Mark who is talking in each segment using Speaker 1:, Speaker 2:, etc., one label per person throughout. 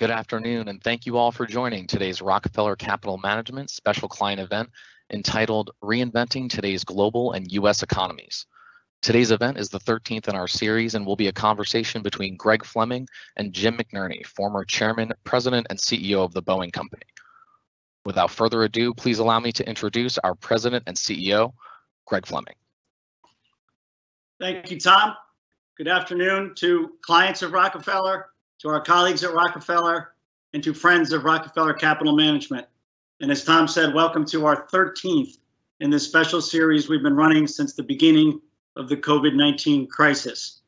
Speaker 1: Good afternoon, and thank you all for joining today's Rockefeller Capital Management special client event entitled Reinventing Today's Global and U.S. Economies. Today's event is the 13th in our series and will be a conversation between Greg Fleming and Jim McNerney, former chairman, president, and CEO of the Boeing Company. Without further ado, please allow me to introduce our president and CEO, Greg Fleming.
Speaker 2: Thank you, Tom. Good afternoon to clients of Rockefeller, to our colleagues at Rockefeller, and to friends of Rockefeller Capital Management. And as Tom said, welcome to our 13th in this special series we've been running since the beginning of the COVID-19 crisis.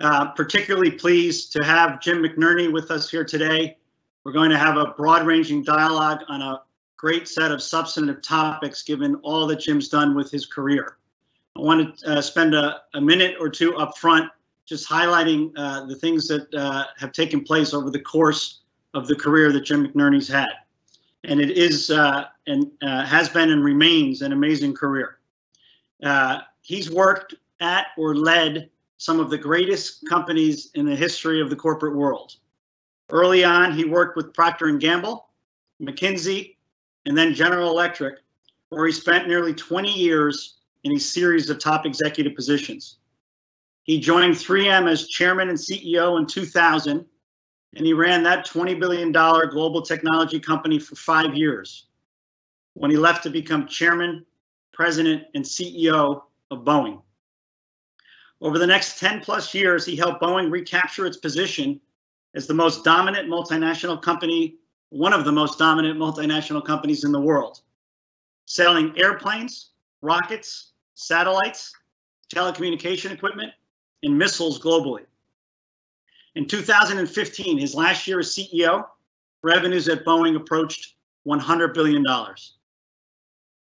Speaker 2: Uh, particularly pleased to have Jim McNerney with us here today. We're going to have a broad-ranging dialogue on a great set of substantive topics given all that Jim's done with his career. I want to uh, spend a, a minute or two up front just highlighting uh, the things that uh, have taken place over the course of the career that Jim McNerney's had. And it is uh, and uh, has been and remains an amazing career. Uh, he's worked at or led some of the greatest companies in the history of the corporate world. Early on, he worked with Procter & Gamble, McKinsey, and then General Electric, where he spent nearly 20 years in a series of top executive positions. He joined 3M as chairman and CEO in 2000, and he ran that $20 billion global technology company for five years when he left to become chairman, president, and CEO of Boeing. Over the next 10 plus years, he helped Boeing recapture its position as the most dominant multinational company, one of the most dominant multinational companies in the world, selling airplanes, rockets, satellites, telecommunication equipment, and missiles globally. In 2015, his last year as CEO, revenues at Boeing approached $100 billion.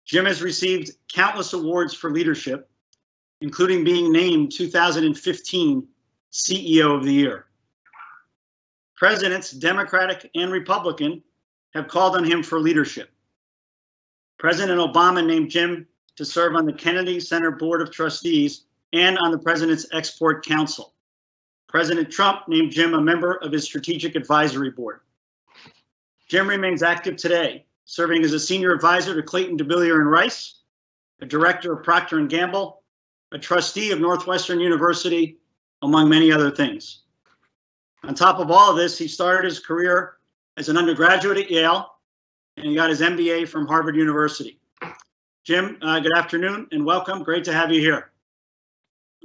Speaker 2: Jim has received countless awards for leadership, including being named 2015 CEO of the Year. Presidents, Democratic and Republican, have called on him for leadership. President Obama named Jim to serve on the Kennedy Center Board of Trustees and on the President's Export Council. President Trump named Jim a member of his Strategic Advisory Board. Jim remains active today, serving as a senior advisor to Clayton Dubilier and Rice, a director of Procter & Gamble, a trustee of Northwestern University, among many other things. On top of all of this, he started his career as an undergraduate at Yale, and he got his MBA from Harvard University. Jim, uh, good afternoon and welcome. Great to have you here.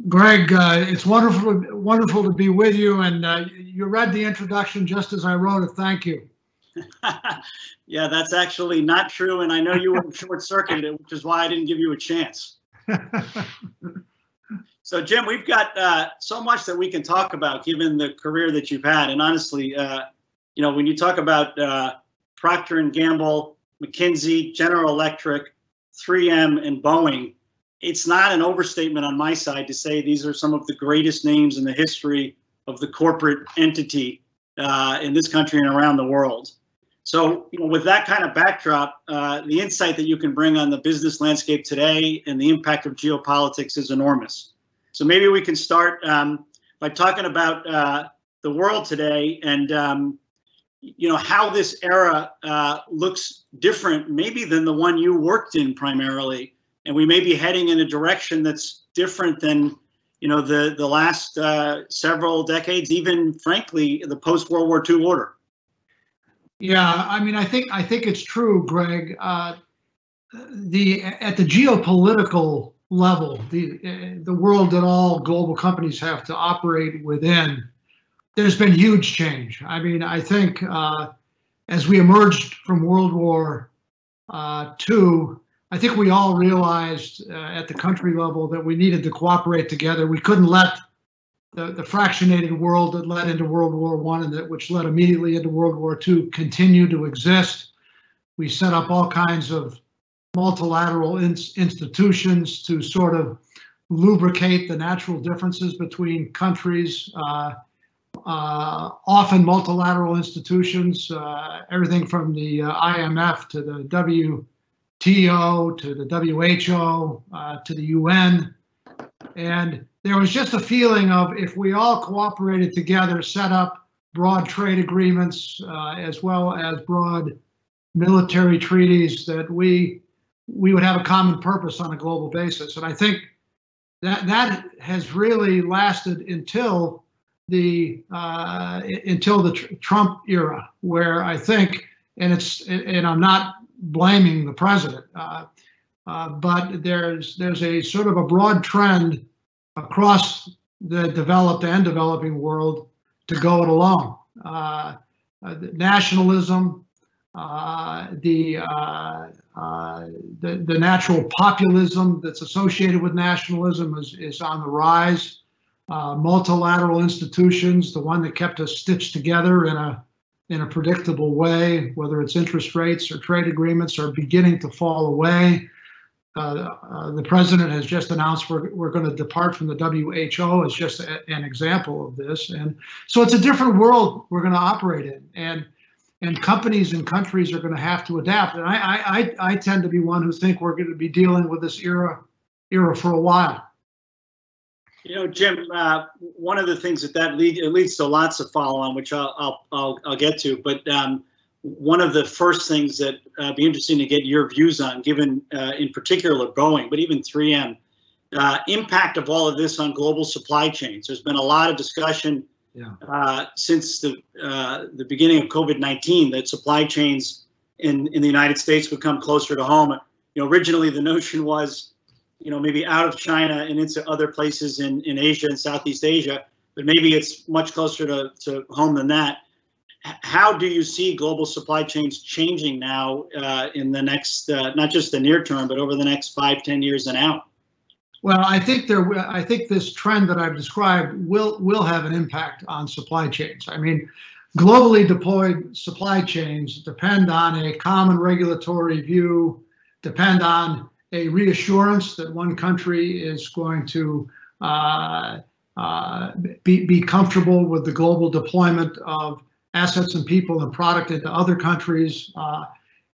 Speaker 3: Greg, uh, it's wonderful, wonderful to be with you. And uh, you read the introduction just as I wrote it. Thank you.
Speaker 2: yeah, that's actually not true. And I know you were short circuited which is why I didn't give you a chance. so, Jim, we've got uh, so much that we can talk about given the career that you've had. And honestly, uh, you know, when you talk about uh, Procter and Gamble, McKinsey, General Electric, 3M, and Boeing, it's not an overstatement on my side to say these are some of the greatest names in the history of the corporate entity uh, in this country and around the world. So, you know, with that kind of backdrop, uh, the insight that you can bring on the business landscape today and the impact of geopolitics is enormous. So maybe we can start um, by talking about uh, the world today and um, you know how this era uh, looks different, maybe than the one you worked in primarily and we may be heading in a direction that's different than you know the the last uh, several decades, even frankly the post World War II order.
Speaker 3: Yeah, I mean, I think I think it's true, Greg. Uh, the at the geopolitical level, the the world that all global companies have to operate within, there's been huge change. I mean, I think uh, as we emerged from World War uh, II, I think we all realized uh, at the country level that we needed to cooperate together. We couldn't let the, the fractionated world that led into World War One and that which led immediately into World War II continue to exist. We set up all kinds of multilateral in, institutions to sort of lubricate the natural differences between countries. Uh, uh, often multilateral institutions, uh, everything from the uh, IMF to the W TO to the WHO uh, to the UN. And there was just a feeling of if we all cooperated together, set up broad trade agreements uh, as well as broad military treaties that we we would have a common purpose on a global basis. And I think that that has really lasted until the uh, until the tr- Trump era, where I think, and it's and I'm not blaming the president, uh, uh, but there's there's a sort of a broad trend across the developed and developing world to go it alone. Uh, uh, nationalism, uh, the, uh, the, the natural populism that's associated with nationalism is, is on the rise. Multilateral institutions, the one that kept us stitched together in a in a predictable way, whether it's interest rates or trade agreements, are beginning to fall away. Uh, uh, the president has just announced we're, we're going to depart from the WHO as just a, an example of this. And so it's a different world we're going to operate in. And and companies and countries are going to have to adapt. And I, I, I tend to be one who think we're going to be dealing with this era era for a while.
Speaker 2: You know, Jim, uh, one of the things that that lead, it leads to lots of follow on, which I'll, I'll, I'll, I'll get to. But um, one of the first things that uh, be interesting to get your views on, given uh, in particular Boeing, but even 3M, uh, impact of all of this on global supply chains. There's been a lot of discussion yeah. uh, since the uh, the beginning of COVID-19 that supply chains in in the United States would come closer to home. You know, originally the notion was, you know, maybe out of China and into other places in in Asia and Southeast Asia, but maybe it's much closer to to home than that how do you see global supply chains changing now uh, in the next, uh, not just the near term, but over the next five, ten years and out?
Speaker 3: Well, I think there. I think this trend that I've described will will have an impact on supply chains. I mean, globally deployed supply chains depend on a common regulatory view, depend on a reassurance that one country is going to uh, uh, be, be comfortable with the global deployment of assets and people and product into other countries. Uh,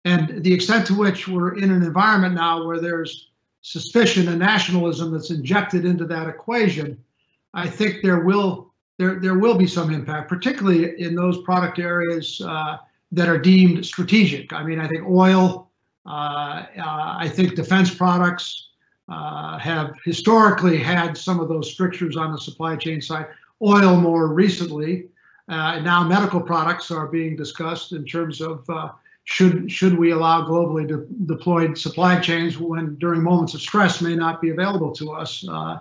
Speaker 3: and the extent to which we're in an environment now where there's suspicion and nationalism that's injected into that equation, I think there will there there will be some impact, particularly in those product areas uh, that are deemed strategic. I mean, I think oil, I think defense products uh, have historically had some of those strictures on the supply chain side. Oil more recently, uh, now medical products are being discussed in terms of uh, should should we allow globally de- deployed supply chains when during moments of stress may not be available to us, uh,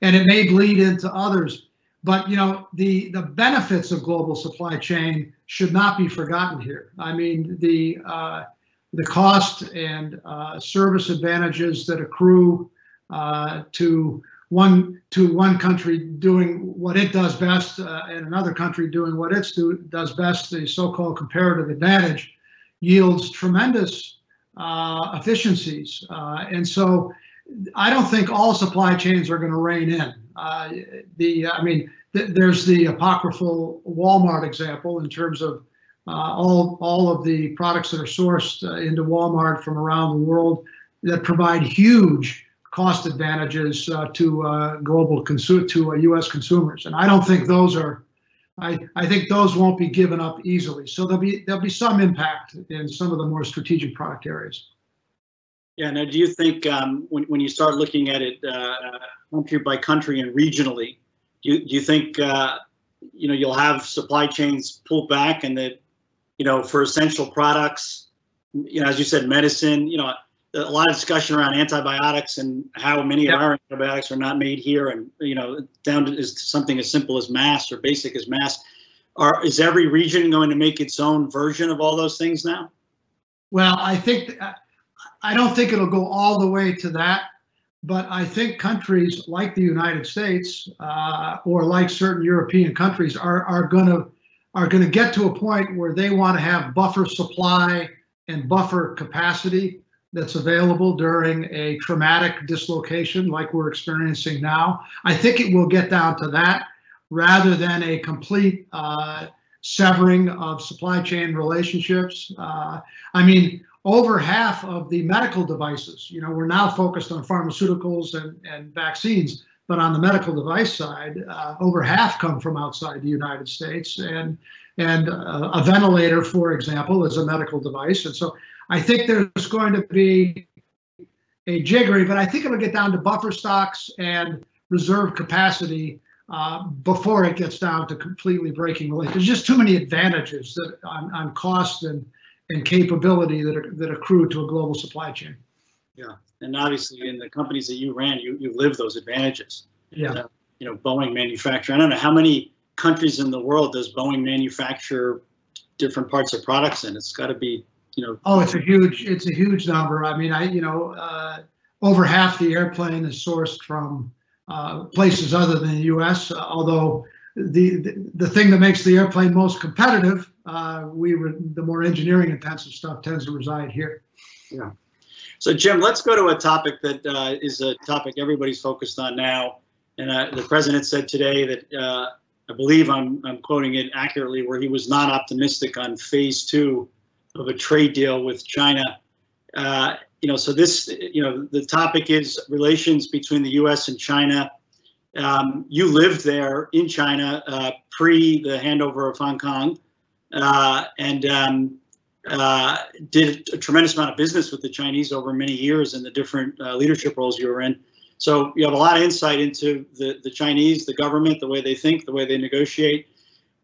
Speaker 3: and it may bleed into others. But you know the the benefits of global supply chain should not be forgotten here. I mean the uh, the cost and uh, service advantages that accrue uh, to one to one country doing what it does best uh, and another country doing what it do, does best, the so-called comparative advantage, yields tremendous uh, efficiencies. Uh, and so I don't think all supply chains are going to rein in. Uh, the I mean, th- there's the apocryphal Walmart example in terms of all all of the products that are sourced uh, into Walmart from around the world that provide huge cost advantages uh, to uh, global consu- to uh, U.S. consumers, and I don't think those are. I, I think those won't be given up easily. So there'll be there'll be some impact in some of the more strategic product areas.
Speaker 2: Yeah. Now, do you think um, when when you start looking at it uh, country by country and regionally, do you, do you think uh, you know you'll have supply chains pulled back and that you know for essential products, you know as you said, medicine, you know a lot of discussion around antibiotics and how many yep. of our antibiotics are not made here, and you know, down to is something as simple as masks or basic as masks. Are is every region going to make its own version of all those things now?
Speaker 3: Well, I think I don't think it'll go all the way to that, but I think countries like the United States uh, or like certain European countries are are going to are going to get to a point where they want to have buffer supply and buffer capacity that's available during a traumatic dislocation like we're experiencing now. I think it will get down to that rather than a complete uh, severing of supply chain relationships. Uh, I mean, over half of the medical devices, you know, we're now focused on pharmaceuticals and, and vaccines, but on the medical device side, uh, over half come from outside the United States. And And uh, a ventilator, for example, is a medical device. And so I think there's going to be a jiggery, but I think it'll get down to buffer stocks and reserve capacity uh, before it gets down to completely breaking the link. There's just too many advantages that on, on cost and, and capability that, are, that accrue to a global supply chain.
Speaker 2: And obviously, in the companies that you ran, you, you live those advantages.
Speaker 3: Yeah.
Speaker 2: You know, Boeing manufacturer, I don't know how many countries in the world does Boeing manufacture different parts of products in? It's got to be, you know,
Speaker 3: Oh, it's a huge, it's a huge number. I mean, I, you know, uh, over half the airplane is sourced from uh, places other than the U.S. uh, Although the, the the thing that makes the airplane most competitive, uh, we were the more engineering intensive stuff tends to reside here.
Speaker 2: So Jim, let's go to a topic that uh, is a topic everybody's focused on now. And uh, the president said today that uh, I believe I'm, I'm quoting it accurately, where he was not optimistic on phase two of a trade deal with China. Uh, you know, so this, you know, the topic is relations between the U.S. and China. Um, you lived there in China uh, pre the handover of Hong Kong, uh, and um, uh, did a tremendous amount of business with the Chinese over many years in the different uh, leadership roles you were in. So you have a lot of insight into the, the Chinese, the government, the way they think, the way they negotiate.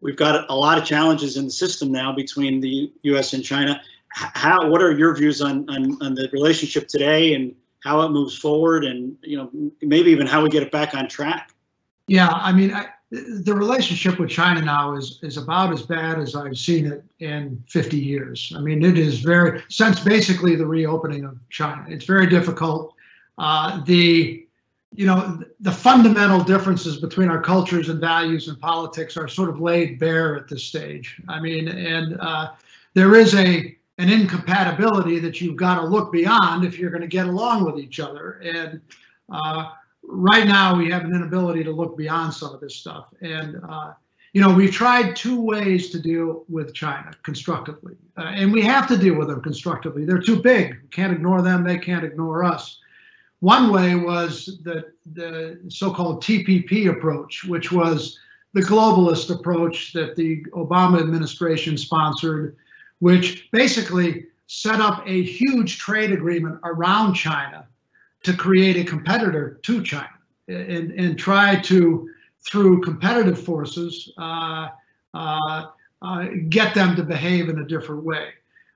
Speaker 2: We've got a lot of challenges in the system now between the U.S. and China. How? What are your views on, on, on the relationship today and how it moves forward, and you know maybe even how we get it back on track?
Speaker 3: Yeah, I mean, I, the relationship with China now is is about as bad as I've seen it in 50 years. I mean, it is very since basically the reopening of China. It's very difficult. Uh, the you know the fundamental differences between our cultures and values and politics are sort of laid bare at this stage. I mean, and uh, there is a an incompatibility that you've got to look beyond if you're going to get along with each other. And uh, right now we have an inability to look beyond some of this stuff. And, uh, you know, we've tried two ways to deal with China constructively, uh, and we have to deal with them constructively. They're too big. We can't ignore them. They can't ignore us. One way was the, the so-called TPP approach, which was the globalist approach that the Obama administration sponsored, which basically set up a huge trade agreement around China to create a competitor to China and, and try to, through competitive forces, uh, uh, uh, get them to behave in a different way.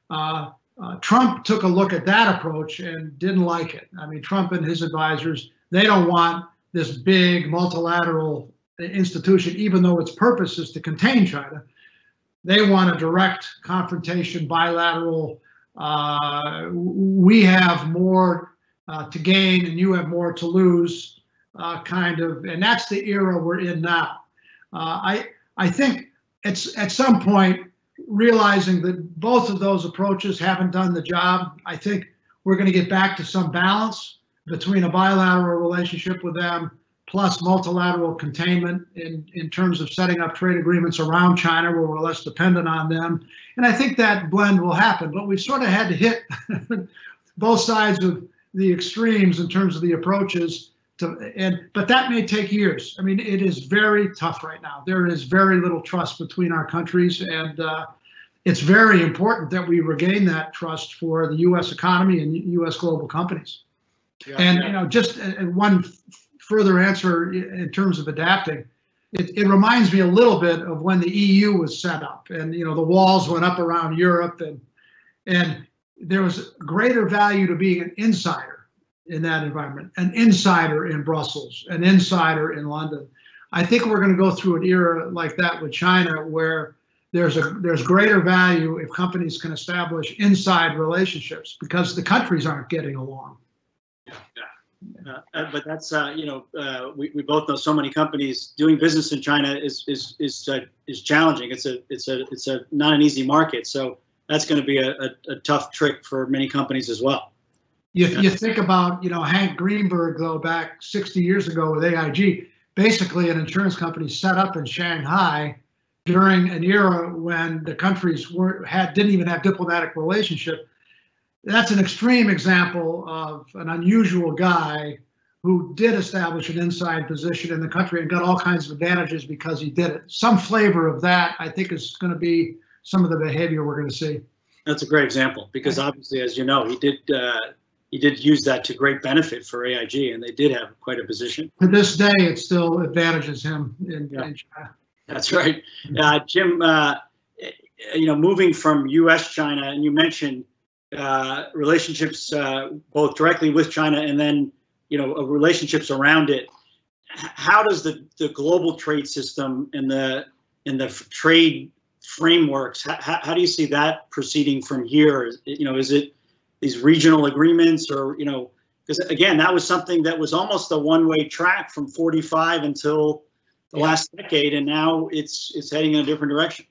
Speaker 3: Uh, uh, Trump took a look at that approach and didn't like it. I mean, Trump and his advisors, they don't want this big multilateral institution, even though its purpose is to contain China. They want a direct confrontation, bilateral. Uh, we have more uh, to gain and you have more to lose, uh, kind of, and that's the era we're in now. Uh, I I think it's at some point realizing that both of those approaches haven't done the job. I think we're going to get back to some balance between a bilateral relationship with them plus multilateral containment in, in terms of setting up trade agreements around China where we're less dependent on them. And I think that blend will happen, but we've sort of had to hit both sides of the extremes in terms of the approaches to, and but that may take years. I mean, it is very tough right now. There is very little trust between our countries, and uh, it's very important that we regain that trust for the U.S. economy and U.S. global companies.
Speaker 2: Yeah,
Speaker 3: And
Speaker 2: yeah.
Speaker 3: you know, just uh, uh, one f- further answer in terms of adapting. It, it reminds me a little bit of when the EU was set up, and you know, the walls went up around Europe, and and there was greater value to being an insider in that environment, an insider in Brussels, an insider in London. I think we're going to go through an era like that with China, where there's a there's greater value if companies can establish inside relationships because the countries aren't getting along.
Speaker 2: Uh, uh, but that's uh, you know uh, we, we both know so many companies doing business in China is is is uh, is challenging. It's a it's a it's a not an easy market. So that's going to be a, a, a tough trick for many companies as well.
Speaker 3: You,
Speaker 2: Yeah.
Speaker 3: you think about, you know, Hank Greenberg, though, back 60 years ago with AIG, basically an insurance company set up in Shanghai during an era when the countries were had didn't even have diplomatic relationship. That's an extreme example of an unusual guy who did establish an inside position in the country and got all kinds of advantages because he did it. Some flavor of that, I think, is going to be some of the behavior we're going to see.
Speaker 2: That's a great example because obviously, as you know, he did uh, he did use that to great benefit for AIG, and they did have quite a position.
Speaker 3: To this day, it still advantages him in,
Speaker 2: Yeah.
Speaker 3: in China.
Speaker 2: That's right, uh, Jim. Uh, you know, moving from U.S. China, and you mentioned uh, relationships uh, both directly with China and then you know uh, relationships around it. How does the the global trade system and the and the trade frameworks? How, how do you see that proceeding from here? You know, is it these regional agreements, or you know, because again, that was something that was almost a one-way track from 45 until the
Speaker 3: Yeah.
Speaker 2: last decade, and now it's it's heading in a different direction.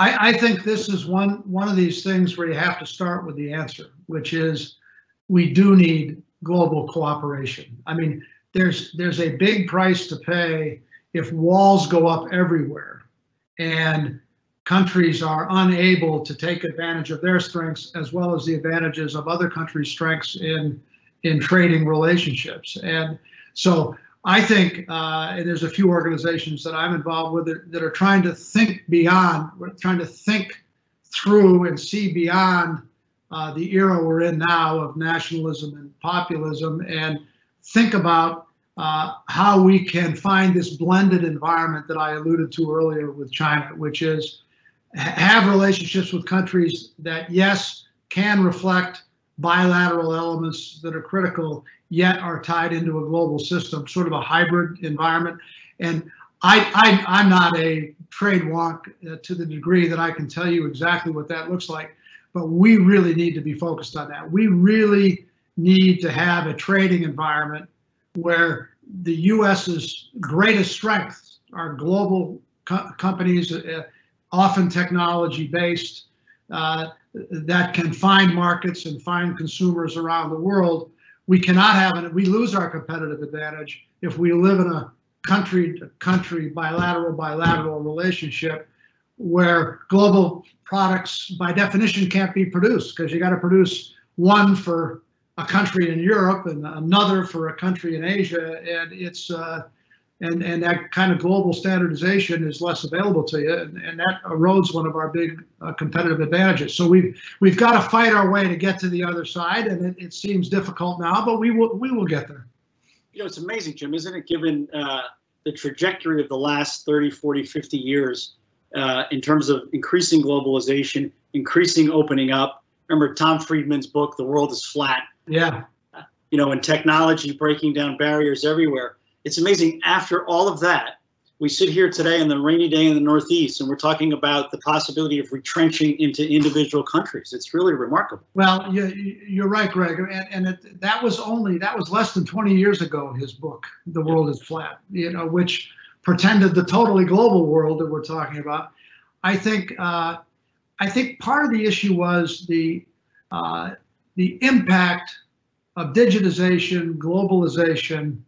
Speaker 3: I, I think this is one one of these things where you have to start with the answer, which is we do need global cooperation. I mean, there's there's a big price to pay if walls go up everywhere and countries are unable to take advantage of their strengths as well as the advantages of other countries' strengths in in trading relationships. And so I think, uh, there's a few organizations that I'm involved with that, that are trying to think beyond, trying to think through and see beyond uh, the era we're in now of nationalism and populism and think about uh, how we can find this blended environment that I alluded to earlier with China, which is have relationships with countries that, yes, can reflect bilateral elements that are critical, yet are tied into a global system, sort of a hybrid environment. And I, I, I'm not a trade wonk uh, to the degree that I can tell you exactly what that looks like, but we really need to be focused on that. We really need to have a trading environment where the U.S.'s greatest strengths are global co- companies, uh, often technology based, uh, that can find markets and find consumers around the world. We cannot have it. We lose our competitive advantage if we live in a country to country bilateral bilateral relationship where global products by definition can't be produced because you got to produce one for a country in Europe and another for a country in Asia and it's uh, and and that kind of global standardization is less available to you and, and that erodes one of our big uh, competitive advantages so we've we've got to fight our way to get to the other side and it, it seems difficult now but we will we will get there
Speaker 2: You know, it's amazing, Jim, isn't it, given uh, the trajectory of the last 30, 40, 50 years uh, in terms of increasing globalization, increasing opening up. Remember Tom Friedman's book, The World is Flat,
Speaker 3: yeah
Speaker 2: you know, and technology breaking down barriers everywhere. It's amazing. After all of that, we sit here today on the rainy day in the Northeast, and we're talking about the possibility of retrenching into individual countries. It's really remarkable.
Speaker 3: Well, you, you're right, Greg, and, and it, that was only that was less than 20 years ago. His book, "The World Is Flat," you know, which pretended the totally global world that we're talking about. I think uh, I think part of the issue was the uh, the impact of digitization, globalization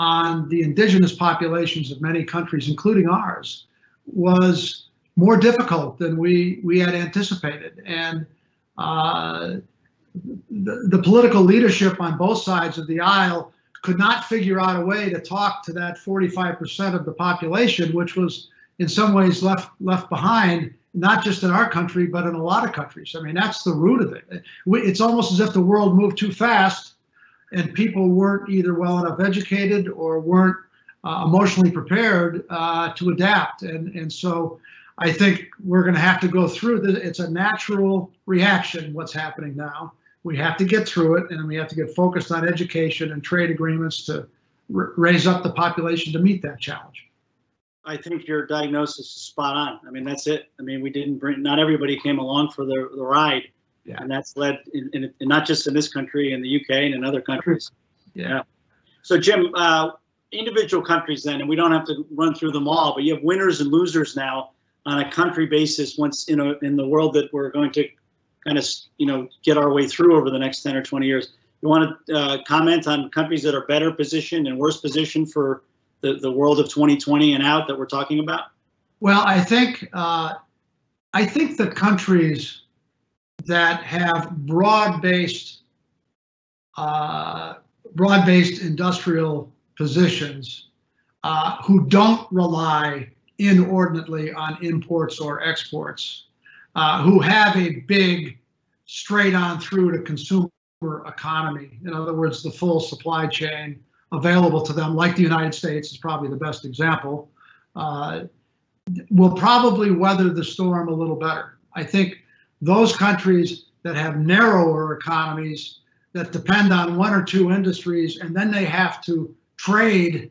Speaker 3: on the indigenous populations of many countries, including ours, was more difficult than we we had anticipated, and uh, the, the political leadership on both sides of the aisle could not figure out a way to talk to that 45% of the population, which was in some ways left left behind, not just in our country, but in a lot of countries. I mean, that's the root of it. It's almost as if the world moved too fast, and people weren't either well enough educated or weren't uh, emotionally prepared uh, to adapt. And and so I think we're going to have to go through this. It's a natural reaction. What's happening now? We have to get through it, and we have to get focused on education and trade agreements to r- raise up the population to meet that challenge.
Speaker 2: I think your diagnosis is spot on. I mean, that's it. I mean, we didn't bring, not everybody came along for the, the ride.
Speaker 3: Yeah.
Speaker 2: And that's led, in, in, in not just in this country, in the UK and in other countries.
Speaker 3: Yeah.
Speaker 2: So, Jim, uh, individual countries then, and we don't have to run through them all, but you have winners and losers now on a country basis once, in know, in the world that we're going to kind of, you know, get our way through over the next 10 or 20 years. You want to uh, comment on countries that are better positioned and worse positioned for the, the world of 2020 and out that we're talking about?
Speaker 3: Well, I think uh, I think the countries that have broad-based uh, broad-based industrial positions uh, who don't rely inordinately on imports or exports, uh, who have a big straight on through to consumer economy. In other words, the full supply chain available to them, like the United States is probably the best example, uh, will probably weather the storm a little better. I think those countries that have narrower economies that depend on one or two industries and then they have to trade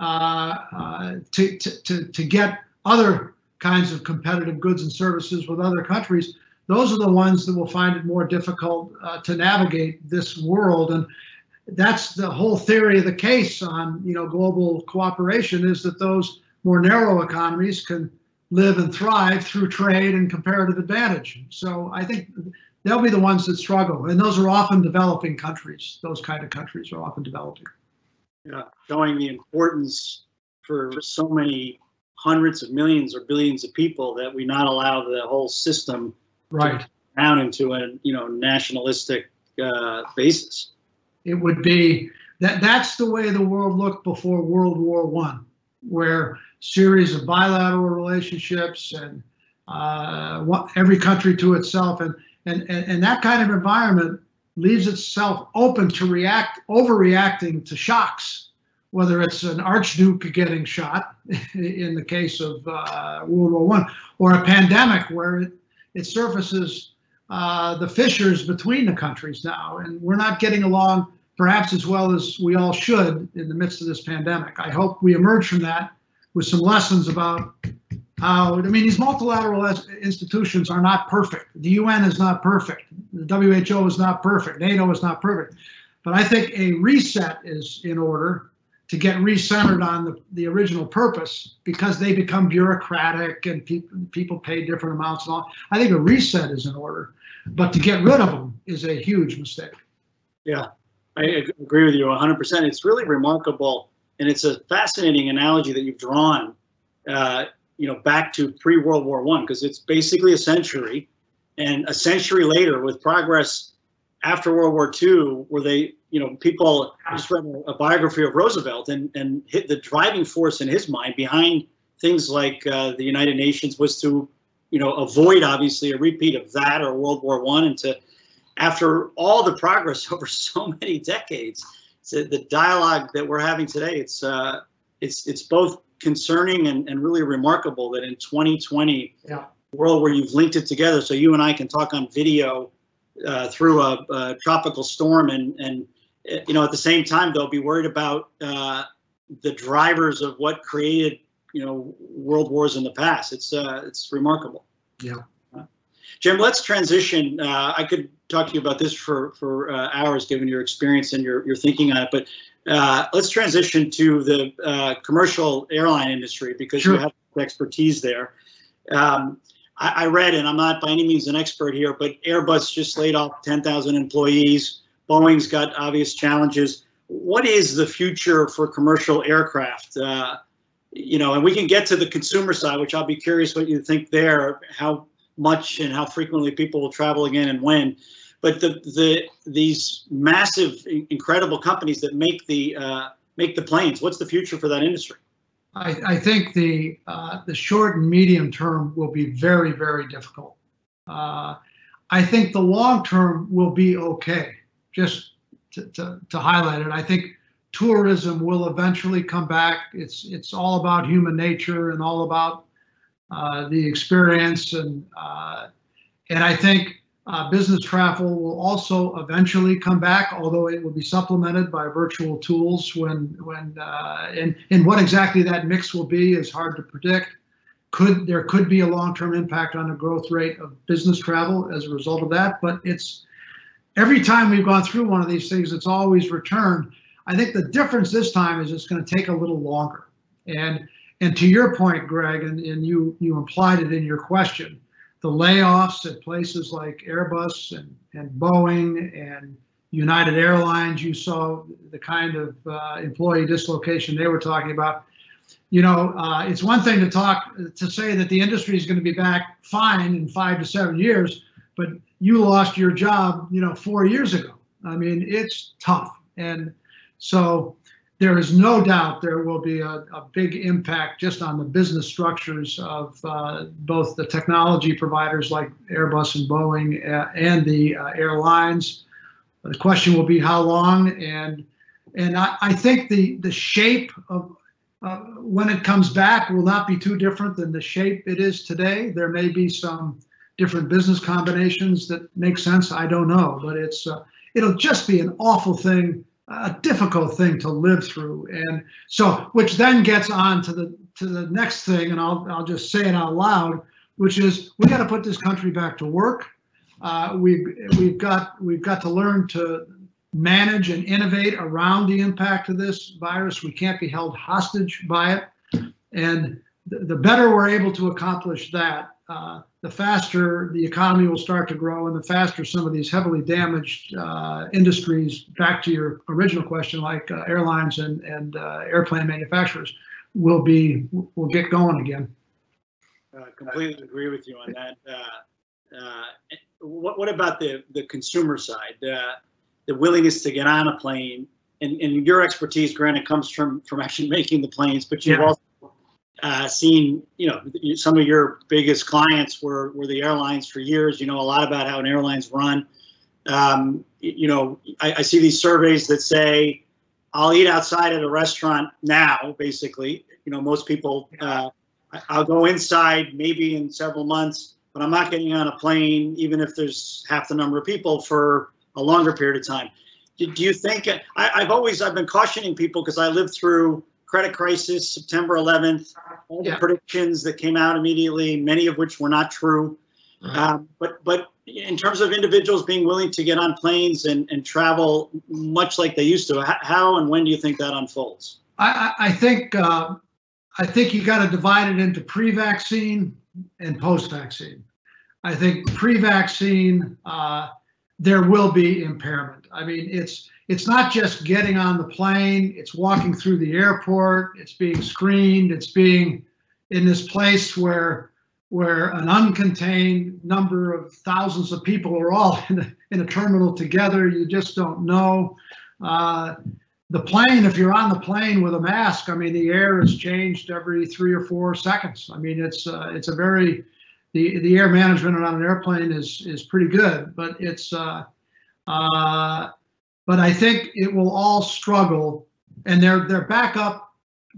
Speaker 3: uh, uh, to, to, to, get other kinds of competitive goods and services with other countries, those are the ones that will find it more difficult uh, to navigate this world. And that's the whole theory of the case on you know global cooperation is that those more narrow economies can live and thrive through trade and comparative advantage. So I think they'll be the ones that struggle, and those are often developing countries. Those kind of countries are often developing.
Speaker 2: Yeah, showing the importance for so many hundreds of millions or billions of people that we not allow the whole system
Speaker 3: right
Speaker 2: down into a you know nationalistic uh, basis.
Speaker 3: It would be that that's the way the world looked before World War One, where series of bilateral relationships and uh, every country to itself, and, and and and that kind of environment leaves itself open to react, overreacting to shocks, whether it's an archduke getting shot in the case of uh, World War One, or a pandemic where it, it surfaces uh, the fissures between the countries now, and we're not getting along perhaps as well as we all should in the midst of this pandemic. I hope we emerge from that with some lessons about how, I mean, these multilateral institutions are not perfect. The UN is not perfect. The WHO is not perfect. NATO is not perfect. But I think a reset is in order to get recentered on the, the original purpose because they become bureaucratic and people people pay different amounts and all. I think a reset is in order, but to get rid of them is a huge mistake.
Speaker 2: Yeah, I agree with you 100%. It's really remarkable, and it's a fascinating analogy that you've drawn, uh, you know, back to pre-World War One, because it's basically a century, and a century later, with progress after World War II, where they, you know, people just read a biography of Roosevelt and and hit the driving force in his mind behind things like uh, the United Nations was to, you know, avoid obviously a repeat of that or World War One, and to after all the progress over so many decades, so the dialogue that we're having today, it's uh, it's it's both concerning and, and really remarkable that in 2020
Speaker 3: yeah.
Speaker 2: world where you've linked it together, so you and I can talk on video uh, through a, a, tropical storm, and and you know at the same time they'll be worried about uh, the drivers of what created you know world wars in the past. It's uh, it's remarkable.
Speaker 3: Yeah.
Speaker 2: Jim, let's transition. Uh, I could talk to you about this for for uh, hours, given your experience and your your thinking on it. But uh, let's transition to the uh, commercial airline industry because
Speaker 3: sure.
Speaker 2: you have expertise there. Um, I, I, read, and I'm not by any means an expert here, but Airbus just laid off 10,000 employees. Boeing's got obvious challenges. What is the future for commercial aircraft? Uh, you know, and we can get to the consumer side, which I'll be curious what you think there. How much and how frequently people will travel again and when. But the the these massive, incredible companies that make the uh, make the planes. What's the future for that industry?
Speaker 3: I, I think the uh, the short and medium term will be very very difficult. Uh, I think the long term will be okay. Just to, to, to highlight it, I think tourism will eventually come back. It's it's all about human nature and all about uh, the experience and uh, and I think uh, business travel will also eventually come back, although it will be supplemented by virtual tools. When when uh, and and what exactly that mix will be is hard to predict. Could there could be a long-term impact on the growth rate of business travel as a result of that? But it's every time we've gone through one of these things, it's always returned. I think the difference this time is it's going to take a little longer. And and to your point, Greg, and, and you, you implied it in your question, the layoffs at places like Airbus and, and Boeing and United Airlines, you saw the kind of uh, employee dislocation they were talking about. You know, uh, it's one thing to talk to say that the industry is going to be back fine in five to seven years, but you lost your job, you know, four years ago. I mean, it's tough. And so there is no doubt there will be a, a big impact just on the business structures of uh, both the technology providers like Airbus and Boeing uh, and the uh, airlines. The question will be how long, and and I, I think the the shape of uh, when it comes back will not be too different than the shape it is today. There may be some different business combinations that make sense. I don't know, but it's uh, it'll just be an awful thing, a difficult thing to live through. And so, which then gets on to the to the next thing, and I'll I'll just say it out loud, which is we got to put this country back to work. Uh, we've we've got we've got to learn to manage and innovate around the impact of this virus. We can't be held hostage by it. And the, the better we're able to accomplish that, uh, the faster the economy will start to grow and the faster some of these heavily damaged uh, industries, back to your original question, like uh, airlines and, and uh, airplane manufacturers, will be will get going again.
Speaker 2: Uh, completely agree with you on that. Uh, what, what about the, the consumer side? the willingness to get on a plane and, and your expertise, granted, comes from from actually making the planes, but you've yeah. also uh, seen, you know, some of your biggest clients were were the airlines for years. You know a lot about how an airline's run. Um, you know, I, I see these surveys that say, "I'll eat outside at a restaurant now." Basically, you know, most people, uh, I'll go inside maybe in several months, but I'm not getting on a plane, even if there's half the number of people for a longer period of time. Do, do you think? I, have always I've been cautioning people because I lived through credit crisis, September 11th, all the yeah. predictions that came out immediately, many of which were not true. Um, but but in terms of individuals being willing to get on planes and, and travel much like they used to, how and when do you think that unfolds?
Speaker 3: I, I think uh, I think you got to divide it into pre-vaccine and post-vaccine. I think pre-vaccine. Uh, there will be impairment. I mean, it's it's not just getting on the plane, it's walking through the airport, it's being screened, it's being in this place where where an uncontained number of thousands of people are all in a, in a terminal together. You just don't know. Uh, the plane, if you're on the plane with a mask, I mean, the air is changed every three or four seconds. I mean, it's uh, it's a very the the air management on an airplane is is pretty good, but it's uh, uh, but I think it will all struggle, and they're they're back up.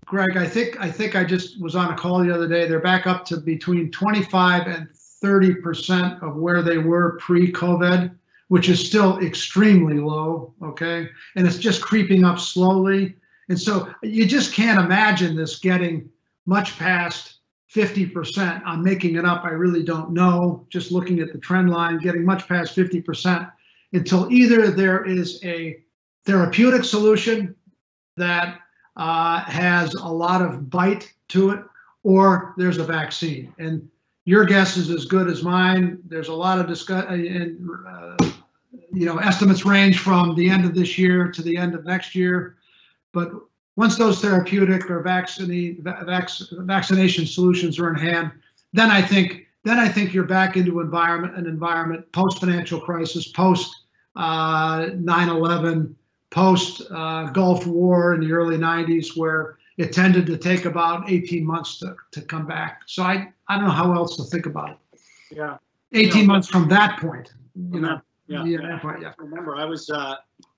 Speaker 3: Greg, I think I think I just was on a call the other day. They're back up to between 25 and 30 percent of where they were pre-COVID, which is still extremely low. Okay, and it's just creeping up slowly, and so you just can't imagine this getting much past 50%. I'm making it up. I really don't know. Just looking at the trend line, getting much past 50% until either there is a therapeutic solution that uh, has a lot of bite to it, or there's a vaccine. And your guess is as good as mine. There's a lot of discuss and uh, you know estimates range from the end of this year to the end of next year, but once those therapeutic or vaccine, vac, vaccination solutions are in hand, then I think then I think you're back into environment an environment post financial crisis, post uh, 9/11, post uh, Gulf War in the early 90s, where it tended to take about 18 months to, to come back. So I I don't know how else to think about it.
Speaker 2: Yeah.
Speaker 3: 18 you know, months from that point. You know.
Speaker 2: Yeah. yeah. yeah. yeah. Remember, I was uh,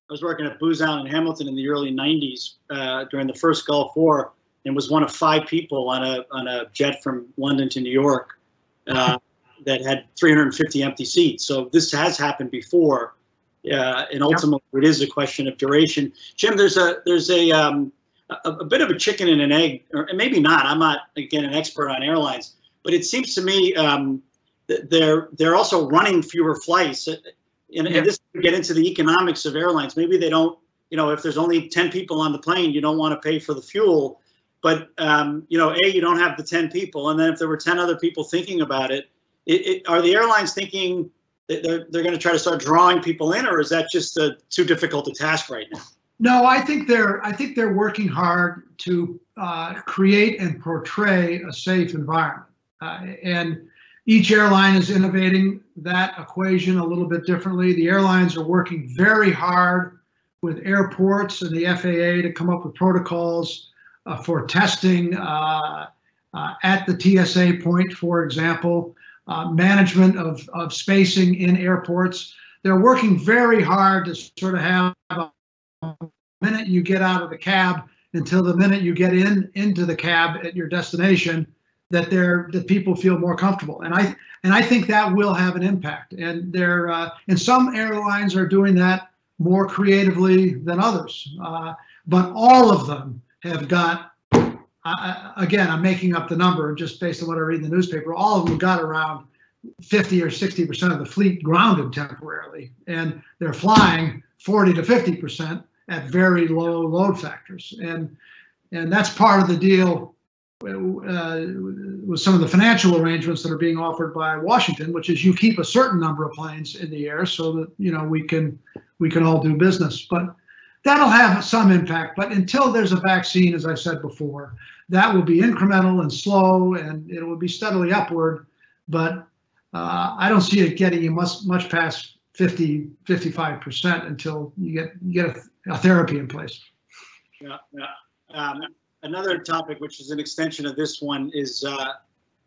Speaker 2: I was working at Booz Allen in Hamilton in the early 90s uh, during the first Gulf War and was one of five people on a, on a jet from London to New York uh, that had 350 empty seats. So this has happened before. Uh, and ultimately, yep. it is a question of duration. Jim, there's a there's a, um, a, a bit of a chicken and an egg, or maybe not. I'm not again an expert on airlines, but it seems to me um, they're they're also running fewer flights and, yeah. and this get into the economics of airlines. Maybe they don't, you know, if there's only 10 people on the plane, you don't want to pay for the fuel. But, um, you know, A, you don't have the 10 people. And then if there were 10 other people thinking about it, it, it are the airlines thinking that they're, they're going to try to start drawing people in, or is that just too difficult a task right now?
Speaker 3: No, I think they're I think they're working hard to uh, create and portray a safe environment. Uh, and each airline is innovating that equation a little bit differently. The airlines are working very hard with airports and the FAA to come up with protocols uh, for testing uh, uh, at the TSA point, for example, uh, management of, of spacing in airports. They're working very hard to sort of have a minute you get out of the cab until the minute you get in into the cab at your destination that they're that people feel more comfortable. And i and i think that will have an impact. And they're uh, and some airlines are doing that more creatively than others. Uh, but all of them have got uh, again i'm making up the number just based on what i read in the newspaper all of them got around 50 or 60 percent of the fleet grounded temporarily and they're flying 40 to 50 percent at very low load factors. And and that's part of the deal uh, with some of the financial arrangements that are being offered by Washington, which is you keep a certain number of planes in the air so that you know we can we can all do business. But that'll have some impact. But until there's a vaccine, as I said before, that will be incremental and slow, and it will be steadily upward. But uh, I don't see it getting you much much past 50, 55% until you get you get a, a therapy in place.
Speaker 2: Yeah, yeah. Um, another topic, which is an extension of this one, is uh,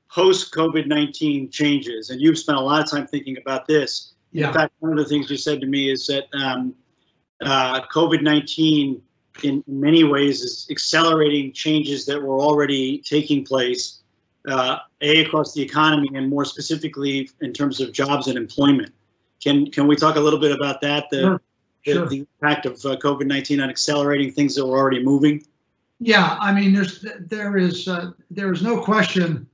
Speaker 2: post COVID 19 changes. And you've spent a lot of time thinking about this.
Speaker 3: Yeah.
Speaker 2: In fact, one of the things you said to me is that um, uh, COVID 19, in many ways, is accelerating changes that were already taking place, uh, A, across the economy, and more specifically in terms of jobs and employment. Can can we talk a little bit about that? The
Speaker 3: Sure,
Speaker 2: the,
Speaker 3: sure.
Speaker 2: the impact of uh, COVID nineteen on accelerating things that were already moving.
Speaker 3: Yeah, I mean, there's there is uh, there is no question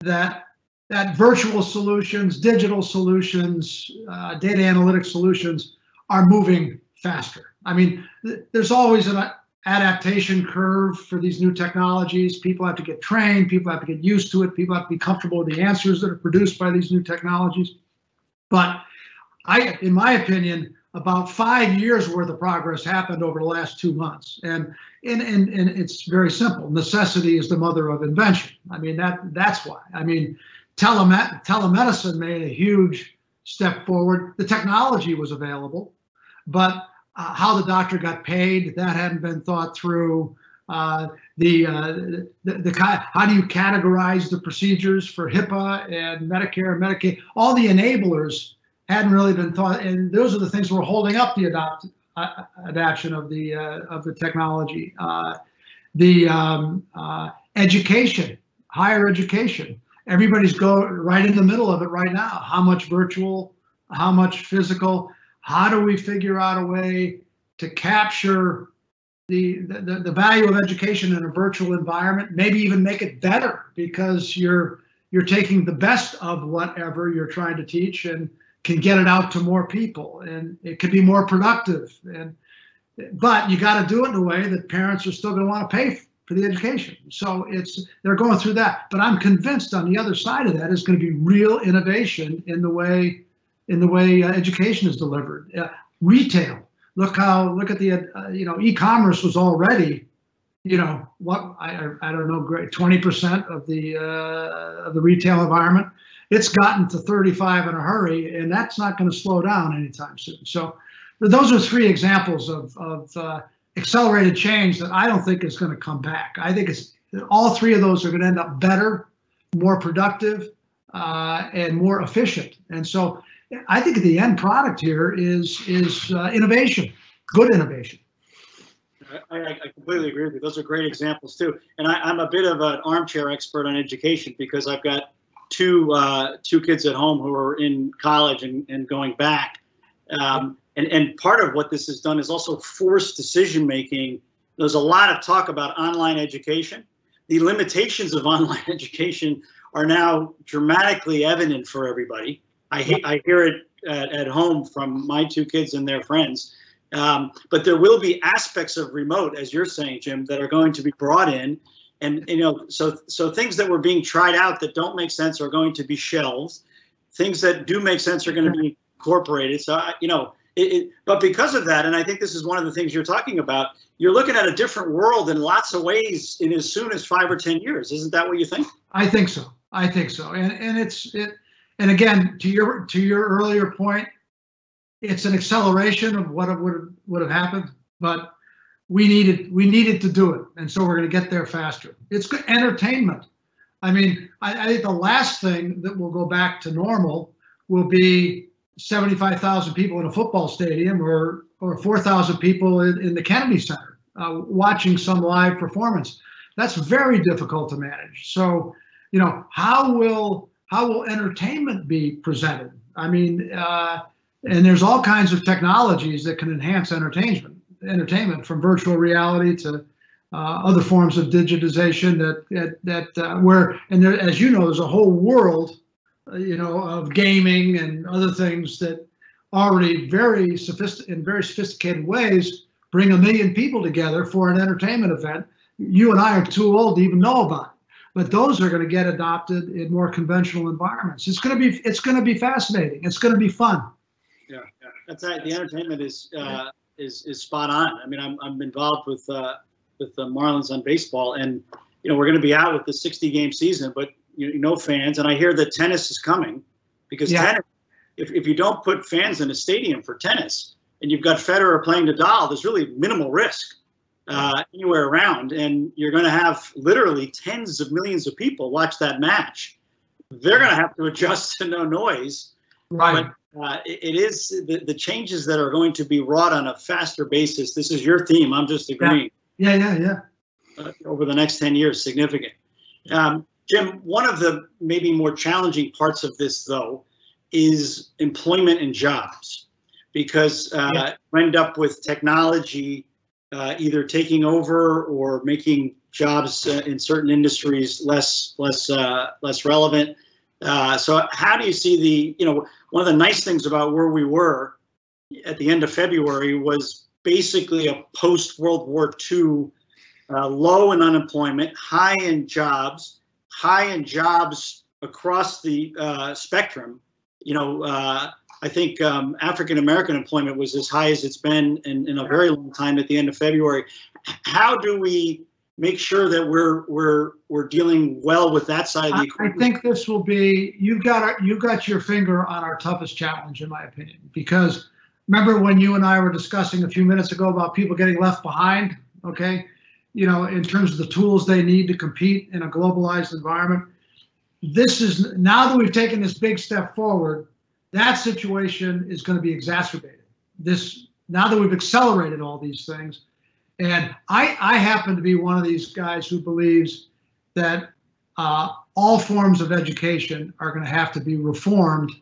Speaker 3: that that virtual solutions, digital solutions, uh, data analytics solutions are moving faster. I mean, th- there's always an adaptation curve for these new technologies. People have to get trained. People have to get used to it. People have to be comfortable with the answers that are produced by these new technologies. But I, in my opinion, about five years worth of progress happened over the last two months. And and, and, and it's very simple. Necessity is the mother of invention. I mean, that that's why. I mean, telemet- telemedicine made a huge step forward. The technology was available, but uh, how the doctor got paid, that hadn't been thought through. Uh, the, uh, the, the how do you categorize the procedures for HIPAA and Medicare and Medicaid? All the enablers hadn't really been thought, and those are the things were holding up the adopt, uh, adoption of the uh, of the technology. Uh, the um, uh, education, higher education, everybody's go right in the middle of it right now. How much virtual? How much physical? How do we figure out a way to capture the, the, the value of education in a virtual environment? Maybe even make it better because you're you're taking the best of whatever you're trying to teach and can get it out to more people. And it can be more productive. And but you got to do it in a way that parents are still going to want to pay for the education. So it's they're going through that. But i'm convinced on the other side of that is going to be real innovation in the way in the way uh, education is delivered uh, retail look how look at the uh, you know e-commerce was already you know what i i don't know great 20% of the uh, of the retail environment it's gotten to 35 in a hurry, and that's not going to slow down anytime soon. So, those are three examples of, of uh, accelerated change that I don't think is going to come back. I think it's all three of those are going to end up better, more productive, uh, and more efficient. And so, I think the end product here is is uh, innovation, good innovation.
Speaker 2: I, I, completely agree with you. Those are great examples too. And I, I'm a bit of an armchair expert on education because I've got two uh, two kids at home who are in college and, and going back. Um, and, and part of what this has done is also forced decision making. There's a lot of talk about online education. The limitations of online education are now dramatically evident for everybody. I, he- I hear it at, at home from my two kids and their friends. Um, but there will be aspects of remote, as you're saying, Jim, that are going to be brought in and you know so so things that were being tried out that don't make sense are going to be shelved things that do make sense are going to be incorporated so I- you know it, it, but because of that and i think this is one of the things you're talking about you're looking at a different world in lots of ways in as soon as five or ten years isn't that what you think
Speaker 3: I think so. I think so. And and it's it and again to your to your earlier point, it's an acceleration of what would would have happened. but we needed we needed to do it, and so we're going to get there faster. It's good entertainment. I mean, I, I think the last thing that will go back to normal will be 75,000 people in a football stadium or or 4,000 people in, in the Kennedy Center uh, watching some live performance. That's very difficult to manage. So, you know, how will how will entertainment be presented? I mean, uh, and there's all kinds of technologies that can enhance entertainment, entertainment from virtual reality to uh, other forms of digitization that that, that uh, where and there, as you know, there's a whole world, uh, you know, of gaming and other things that already very sophisticated in very sophisticated ways bring a million people together for an entertainment event. You and I are too old to even know about but those are going to get adopted in more conventional environments. It's going to be it's going to be fascinating. It's going to be fun.
Speaker 2: Yeah, yeah. that's right. The entertainment is uh, is is spot on. I mean, I'm I'm involved with uh, with the Marlins on baseball, and you know we're going to be out with the 60 game season, but you know no fans, and I hear that tennis is coming because yeah. tennis. If, if you don't put fans in a stadium for tennis, and you've got Federer playing Nadal, there's really minimal risk uh, anywhere around, and you're going to have literally tens of millions of people watch that match. They're going to have to adjust to no noise.
Speaker 3: Right.
Speaker 2: But uh, it, it is the, the changes that are going to be wrought on a faster basis. This is your theme. I'm just agreeing.
Speaker 3: Yeah, yeah, yeah.
Speaker 2: yeah. Uh, over the next 10 years, significant. Um, Jim, one of the maybe more challenging parts of this, though, is employment and jobs, because uh, yeah. you end up with technology uh, either taking over or making jobs uh, in certain industries less less uh, less relevant. Uh, so how do you see the you know one of the nice things about where we were at the end of February was basically a post World War II uh, low in unemployment, high in jobs, high in jobs across the spectrum. You know, I think um, African American employment was as high as it's been in, in a very long time at the end of February. How do we make sure that we're we're we're dealing well with that side of the
Speaker 3: equation? I think this will be you've got you've got your finger on our toughest challenge, in my opinion, because remember when you and I were discussing a few minutes ago about people getting left behind, okay? You know, in terms of the tools they need to compete in a globalized environment. This is now that we've taken this big step forward that situation is going to be exacerbated. This now that we've accelerated all these things, and I, I happen to be one of these guys who believes that uh, all forms of education are going to have to be reformed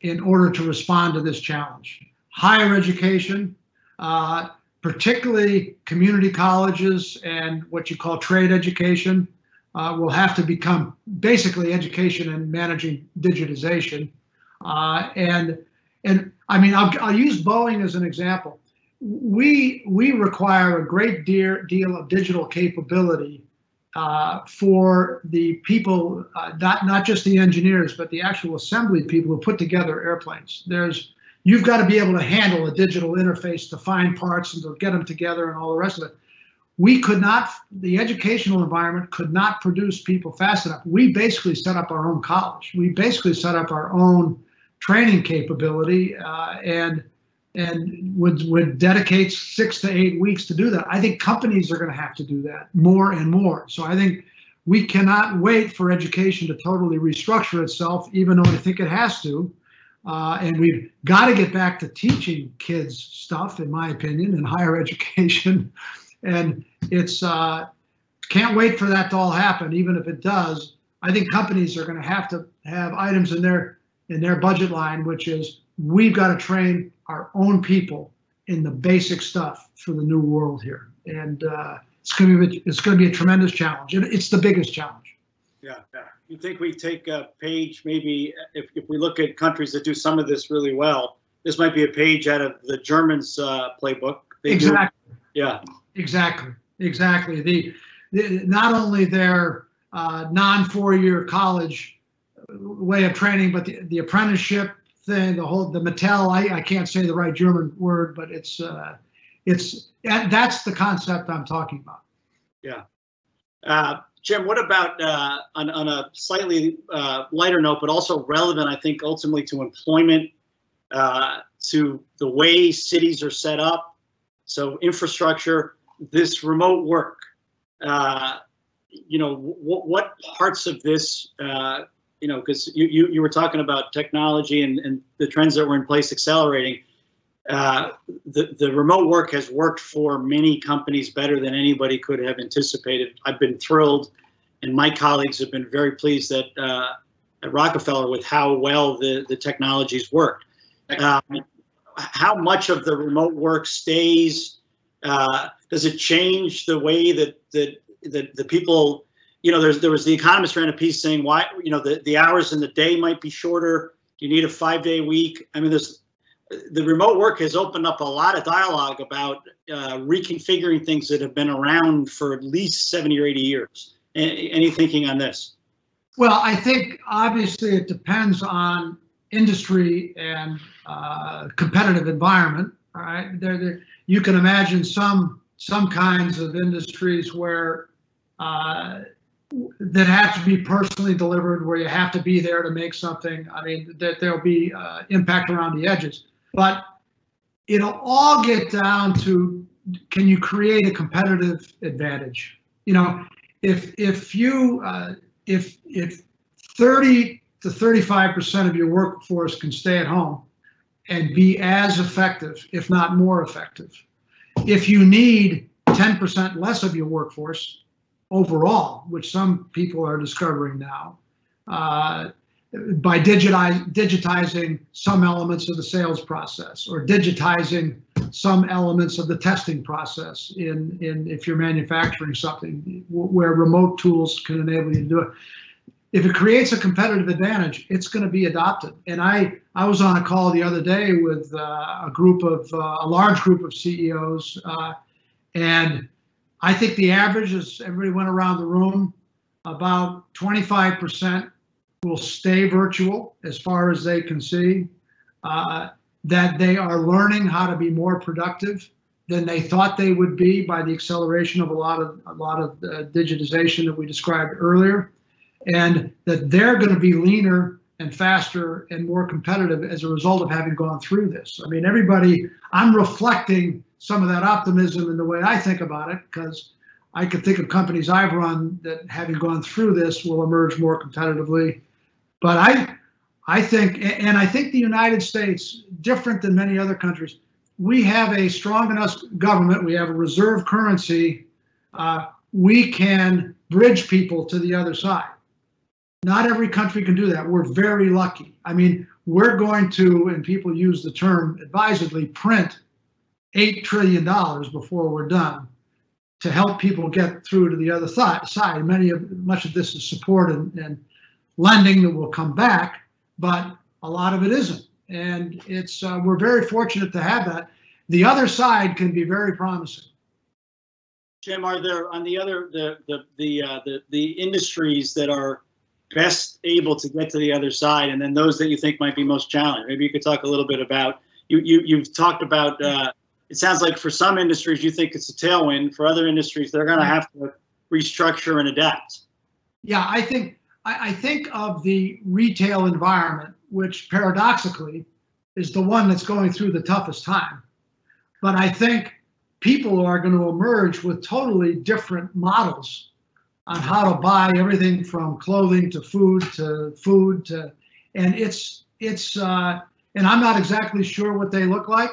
Speaker 3: in order to respond to this challenge. Higher education, uh, particularly community colleges and what you call trade education, uh, will have to become basically education and managing digitization. Uh, and and I mean, I'll, I'll use Boeing as an example. We we require a great deal deal of digital capability uh, for the people, uh, not not just the engineers, but the actual assembly people who put together airplanes. There's you've got to be able to handle a digital interface to find parts and to get them together and all the rest of it. We could not, the educational environment could not produce people fast enough. We basically set up our own college. We basically set up our own training capability uh, and and would would dedicate six to eight weeks to do that. I think companies are going to have to do that more and more. So I think we cannot wait for education to totally restructure itself, even though I think it has to. Uh, and we've got to get back to teaching kids stuff, in my opinion, in higher education. and it's uh, can't wait for that to all happen. Even if it does, I think companies are going to have to have items in their in their budget line, which is we've got to train our own people in the basic stuff for the new world here, and uh, it's going to be it's going to be a tremendous challenge. It's the biggest challenge.
Speaker 2: Yeah, yeah. You think we take a page, maybe if, if we look at countries that do some of this really well, this might be a page out of the Germans' uh, playbook.
Speaker 3: They exactly.
Speaker 2: Do, yeah.
Speaker 3: Exactly. Exactly. The, the not only their uh, non four-year college way of training, but the, the apprenticeship thing, the whole the Mattel, I, I can't say the right German word, but it's uh, it's that's the concept I'm talking about.
Speaker 2: Yeah. Uh, Jim, what about uh, on, on a slightly uh, lighter note, but also relevant, I think, ultimately to employment, uh, to the way cities are set up, So infrastructure, this remote work, uh, you know, what, what parts of this, uh, you know, because you, you, you were talking about technology and, and the trends that were in place accelerating. Uh, the, the remote work has worked for many companies better than anybody could have anticipated. I've been thrilled, and my colleagues have been very pleased that uh, at Rockefeller with how well the, the technologies worked. Um, how much of the remote work stays? Uh, does it change the way that that the, the people, you know, there's there was the economist ran a piece saying why, you know, the, the hours in the day might be shorter. You need a five day week. I mean, there's the remote work has opened up a lot of dialogue about uh, reconfiguring things that have been around for at least 70 or 80 years. Any, any thinking on this?
Speaker 3: Well, I think obviously it depends on industry and uh, competitive environment. All right, there, there, you can imagine some some kinds of industries where uh, that have to be personally delivered, where you have to be there to make something. I mean, that there'll be uh, impact around the edges, but it'll all get down to can you create a competitive advantage? You know, if if you uh, if if 30 to 35 percent of your workforce can stay at home and be as effective, if not more effective, if you need 10% less of your workforce overall, which some people are discovering now, uh, by digitize, digitizing some elements of the sales process or digitizing some elements of the testing process in, in if you're manufacturing something where remote tools can enable you to do it. If it creates a competitive advantage, it's going to be adopted. And I, I was on a call the other day with uh, a group of uh, a large group of CEOs, uh, and I think the average is everybody went around the room, about 25% will stay virtual as far as they can see. Uh, that they are learning how to be more productive than they thought they would be by the acceleration of a lot of a lot of uh, digitization that we described earlier, and that they're going to be leaner and faster and more competitive as a result of having gone through this. I mean, everybody. I'm reflecting some of that optimism in the way I think about it because I could think of companies I've run that having gone through this will emerge more competitively. But I I think and I think the United States, different than many other countries, we have a strong enough government, we have a reserve currency, uh, we can bridge people to the other side. Not every country can do that. We're very lucky. I mean, we're going to, and people use the term advisedly, print eight trillion dollars before we're done to help people get through to the other side. Many of much of this is support and, and lending that will come back, but a lot of it isn't. And it's uh, we're very fortunate to have that. The other side can be very promising.
Speaker 2: Jim, are there on the other the the the uh, the, the industries that are best able to get to the other side, and then those that you think might be most challenged? Maybe you could talk a little bit about you you you've talked about. Uh, it sounds like for some industries you think it's a tailwind. For other industries, they're going to have to restructure and adapt.
Speaker 3: Yeah, I think I, I think of the retail environment, which paradoxically is the one that's going through the toughest time. But I think people are going to emerge with totally different models on how to buy everything from clothing to food to food to, and it's it's uh, and I'm not exactly sure what they look like.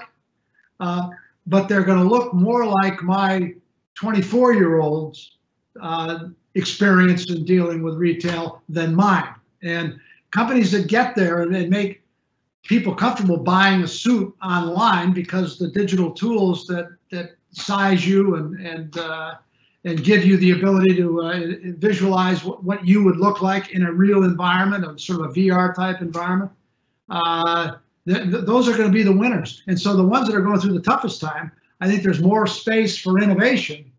Speaker 3: Uh, but they're going to look more like my 24 year olds uh, experience in dealing with retail than mine. And companies that get there and make people comfortable buying a suit online because the digital tools that that size you and and uh, and give you the ability to uh, visualize what, what you would look like in a real environment, a sort of a VR type environment. Uh, th- th- those are going to be the winners. And so the ones that are going through the toughest time, I think there's more space for innovation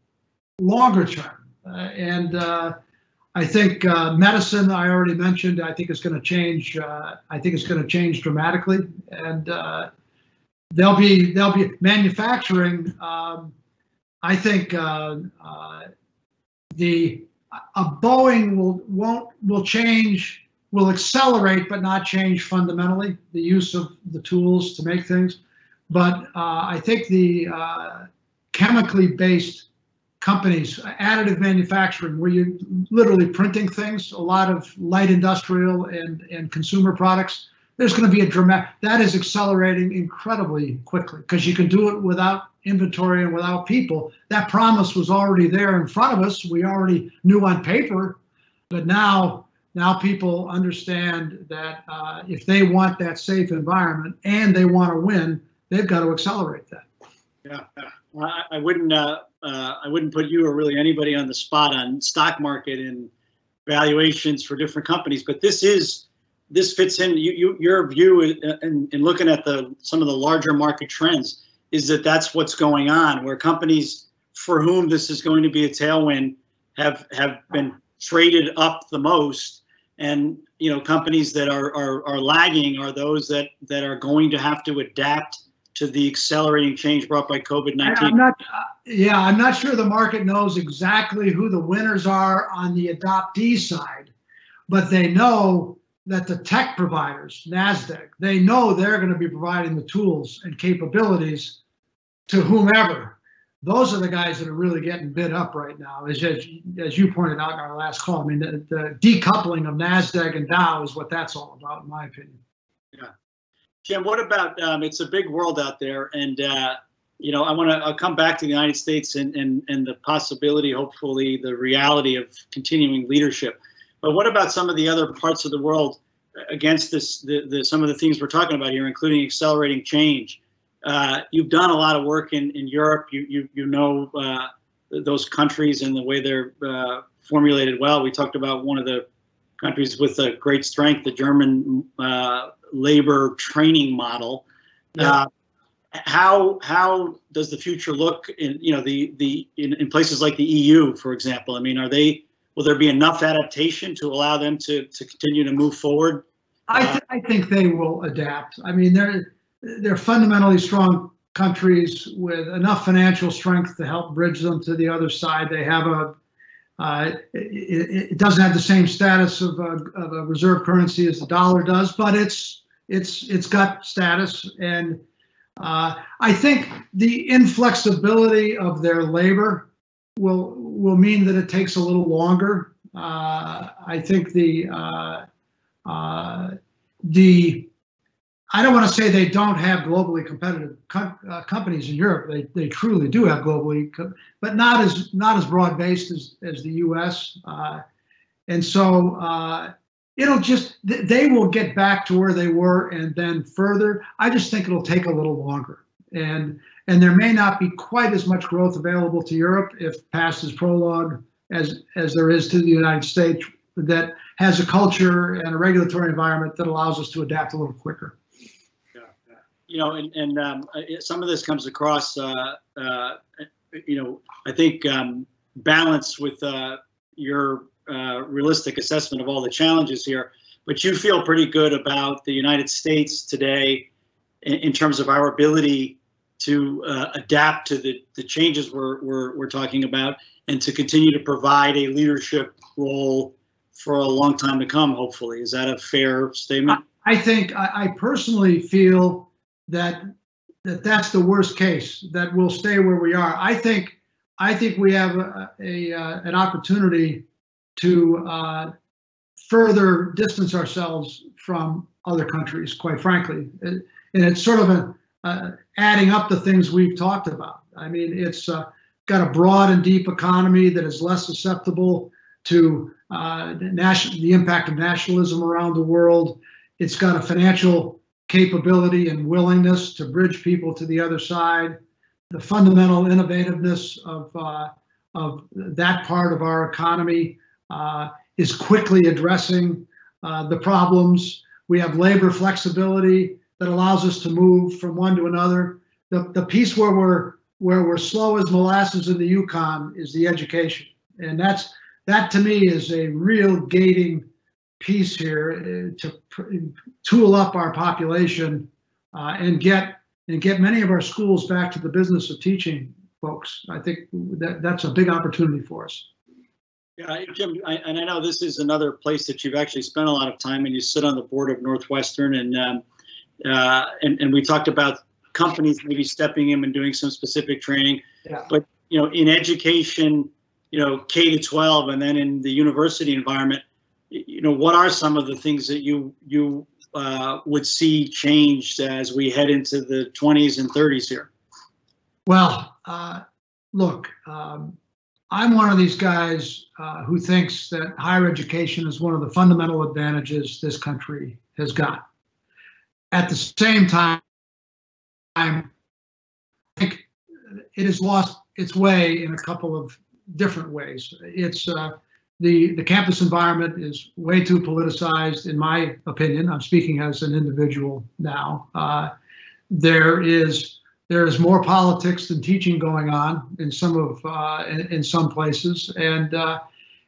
Speaker 3: longer term. Uh, and uh, I think uh, medicine, I already mentioned, I think is going to change. Uh, I think it's going to change dramatically. And uh, there'll be there'll be manufacturing. Um, I think uh, the a Boeing will won't will change will accelerate but not change fundamentally the use of the tools to make things. But uh, I think the uh, chemically based companies, additive manufacturing, where you're literally printing things, a lot of light industrial and, and consumer products, there's going to be a dramatic, that is accelerating incredibly quickly because you can do it without inventory and without people. That promise was already there in front of us. We already knew on paper, but now, now people understand that uh, if they want that safe environment and they want to win, they've got to accelerate that.
Speaker 2: Yeah, I, I wouldn't. Uh, uh, I wouldn't put you or really anybody on the spot on stock market and valuations for different companies, but this is this fits in. You, you your view in, in looking at the some of the larger market trends is that that's what's going on, where companies for whom this is going to be a tailwind have have been traded up the most, and you know companies that are are, are lagging are those that that are going to have to adapt to the accelerating change brought by COVID nineteen.
Speaker 3: Yeah, I'm not sure the market knows exactly who the winners are on the adoptee side, but they know that the tech providers, NASDAQ, they know they're going to be providing the tools and capabilities to whomever. Those are the guys that are really getting bid up right now, as, as, as you pointed out in our last call. I mean, the, the decoupling of NASDAQ and Dow is what that's all about, in my opinion.
Speaker 2: Yeah. Jim, what about, um, it's a big world out there, and, uh, you know, I want to come back to the United States and, and, and the possibility, hopefully, the reality of continuing leadership. But what about some of the other parts of the world against this, the, the, some of the things we're talking about here, including accelerating change? Uh, you've done a lot of work in, in Europe. You, you, you know uh, those countries and the way they're uh, formulated well. We talked about one of the countries with a great strength, the German uh, labor training model. Yeah. Uh, how how does the future look in you know the the in, in places like the EU, for example? I mean, are they will there be enough adaptation to allow them to to continue to move forward?
Speaker 3: I, th- I think they will adapt. I mean, they're they're fundamentally strong countries with enough financial strength to help bridge them to the other side. They have a uh, it, it, doesn't have the same status of a, of a reserve currency as the dollar does, but it's it's it's got status, and uh, I think the inflexibility of their labor will will mean that it takes a little longer. Uh, I think the uh, uh, the I don't want to say they don't have globally competitive co- uh, companies in Europe. They, they truly do have globally, co- but not as not as broad based as, as the U.S. Uh, and so uh, it'll just they will get back to where they were and then further. I just think it'll take a little longer, and and there may not be quite as much growth available to Europe if past is prologue as as there is to the United States that has a culture and a regulatory environment that allows us to adapt a little quicker
Speaker 2: you know, and, and um, some of this comes across, uh, uh, you know, I think um, balance with uh, your uh, realistic assessment of all the challenges here. But you feel pretty good about the United States today in, in terms of our ability to uh, adapt to the, the changes we're, we're, we're talking about and to continue to provide a leadership role for a long time to come, hopefully. Is that a fair statement?
Speaker 3: I think I, I personally feel that that that's the worst case that we'll stay where we are. I think I think we have a, a uh, an opportunity to uh, further distance ourselves from other countries. Quite frankly, and it's sort of a, uh, adding up the things we've talked about. I mean, it's uh, got a broad and deep economy that is less susceptible to uh, the impact of nationalism around the world. It's got a financial capability and willingness to bridge people to the other side, the fundamental innovativeness of, uh, of that part of our economy uh, is quickly addressing uh, the problems. We have labor flexibility that allows us to move from one to another. The, the piece where we're where we're slow as molasses in the Yukon is the education, and that's that to me is a real gating piece here uh, to tool up our population uh, and get and get many of our schools back to the business of teaching folks. I think that that's a big opportunity for us.
Speaker 2: Yeah, Jim, I, and I know this is another place that you've actually spent a lot of time, and you sit on the board of Northwestern, and um, uh, and, and we talked about companies maybe stepping in and doing some specific training.
Speaker 3: Yeah.
Speaker 2: But you know, in education, you know, K to 12, and then in the university environment, you know, what are some of the things that you you uh, would see changed as we head into the 20s and 30s here?
Speaker 3: Well, uh, look, um, I'm one of these guys uh, who thinks that higher education is one of the fundamental advantages this country has got. At the same time, I think it has lost its way in a couple of different ways. It's uh, the the campus environment is way too politicized, in my opinion. I'm speaking as an individual now. Uh, there is there is more politics than teaching going on in some of uh, in, in some places, and uh,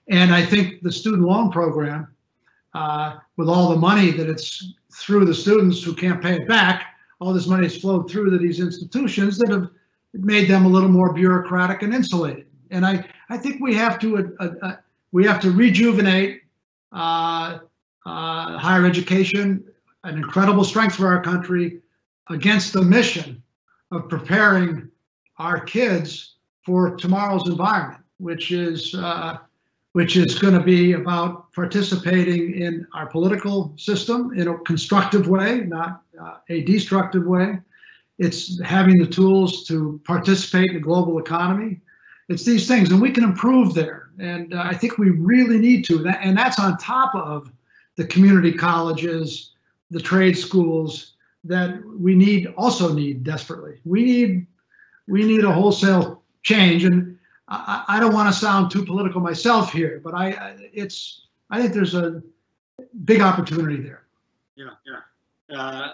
Speaker 3: and I think the student loan program, uh, with all the money that it's through the students who can't pay it back, all this money has flowed through to these institutions that have made them a little more bureaucratic and insulated. And I I think we have to uh, uh, we have to rejuvenate uh, uh, higher education, an incredible strength for our country, against the mission of preparing our kids for tomorrow's environment, which is uh, which is going to be about participating in our political system in a constructive way, not uh, a destructive way. It's having the tools to participate in the global economy. It's these things, and we can improve there. And uh, I think we really need to. And that's on top of the community colleges, the trade schools, that we need also need desperately. We need we need a wholesale change, and I, I don't want to sound too political myself here, but I I- it's I think there's a big opportunity there.
Speaker 2: Yeah, yeah. Uh,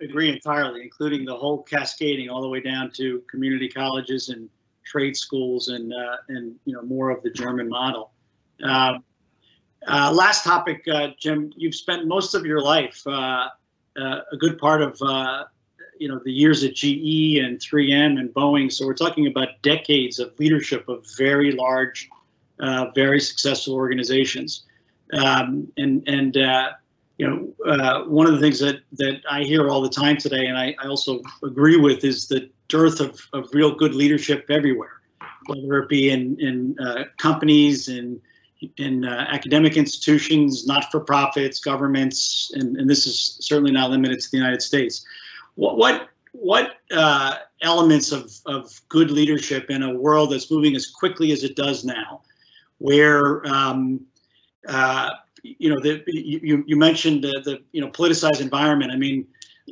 Speaker 2: agree entirely, including the whole cascading all the way down to community colleges and trade schools and uh, and you know more of the German model. Uh, uh, last topic, Jim. You've spent most of your life, a good part of you know the years at GE and 3M and Boeing. So we're talking about decades of leadership of very large, uh, very successful organizations. Um, and and uh, you know, uh, one of the things that that I hear all the time today, and I, I also agree with, is the dearth of, of real good leadership everywhere, whether it be in in uh, companies, in in uh, academic institutions, not-for-profits, governments, and, and this is certainly not limited to the United States. What what what uh, elements of of good leadership in a world that's moving as quickly as it does now, where um, uh, you know, the, you, you mentioned the, the, you know, politicized environment. I mean,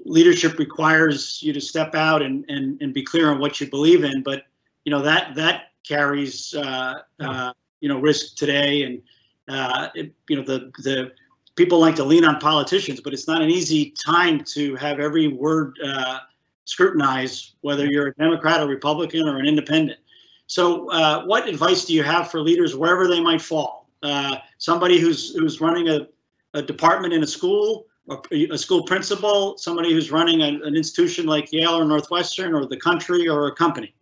Speaker 2: leadership requires you to step out and, and, and be clear on what you believe in, but, you know, that, that carries, uh, uh, you know, risk today. And, uh, it, you know, the, the people like to lean on politicians, but it's not an easy time to have every word, uh, scrutinized, whether you're a Democrat or Republican or an independent. So, uh, what advice do you have for leaders wherever they might fall? Uh, somebody who's who's running a, a department in a school, or a school principal, somebody who's running a, an institution like Yale or Northwestern, or the country, or a company.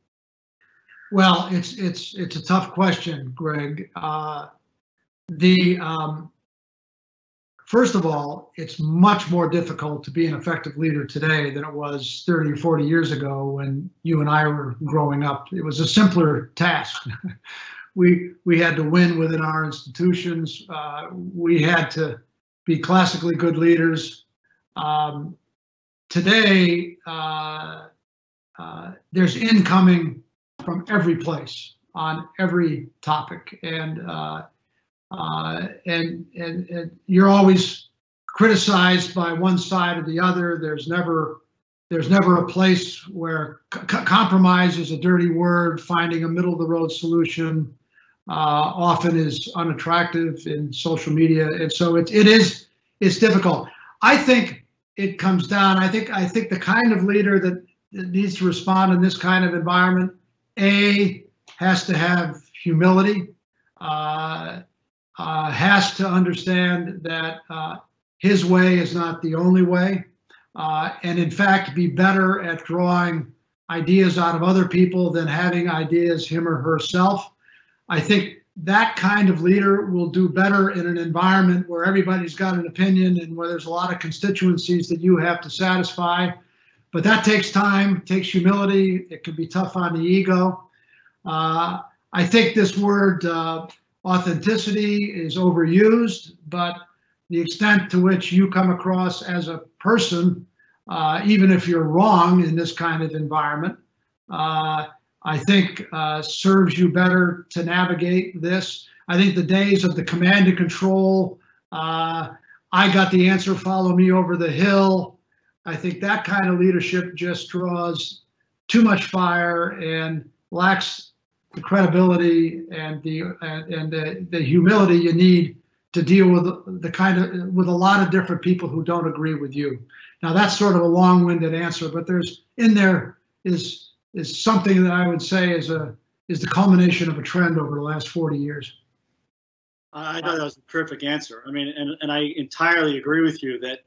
Speaker 3: Well, it's it's it's a tough question, Greg. Uh, the um, first of all, it's much more difficult to be an effective leader today than it was 30 or 40 years ago when you and I were growing up. It was a simpler task. we we had to win within our institutions. Uh, we had to be classically good leaders. Um, today, uh, uh, there's incoming from every place on every topic, and uh, uh, and, and and you're always criticized by one side or the other. There's never there's never a place where c- compromise is a dirty word. Finding a middle of the road solution often is unattractive in social media, and so it, it is it's difficult. I think it comes down. I think I think the kind of leader that, that needs to respond in this kind of environment, a has to have humility, uh, uh, has to understand that uh, his way is not the only way, uh, and in fact be better at drawing ideas out of other people than having ideas him or herself. I think that kind of leader will do better in an environment where everybody's got an opinion and where there's a lot of constituencies that you have to satisfy. but that takes time, takes humility. It can be tough on the ego. Uh, I think this word uh, authenticity is overused, but the extent to which you come across as a person, uh, even if you're wrong in this kind of environment, uh, I think uh, serves you better to navigate this. I think the days of the command and control, uh, I got the answer, follow me over the hill. I think that kind of leadership just draws too much fire and lacks the credibility and the and, and the, the humility you need to deal with the kind of with a lot of different people who don't agree with you. Now that's sort of a long-winded answer, but there's in there is is something that I would say is a is the culmination of a trend over the last 40 years.
Speaker 2: I thought that was a terrific answer. I mean, and, and I entirely agree with you that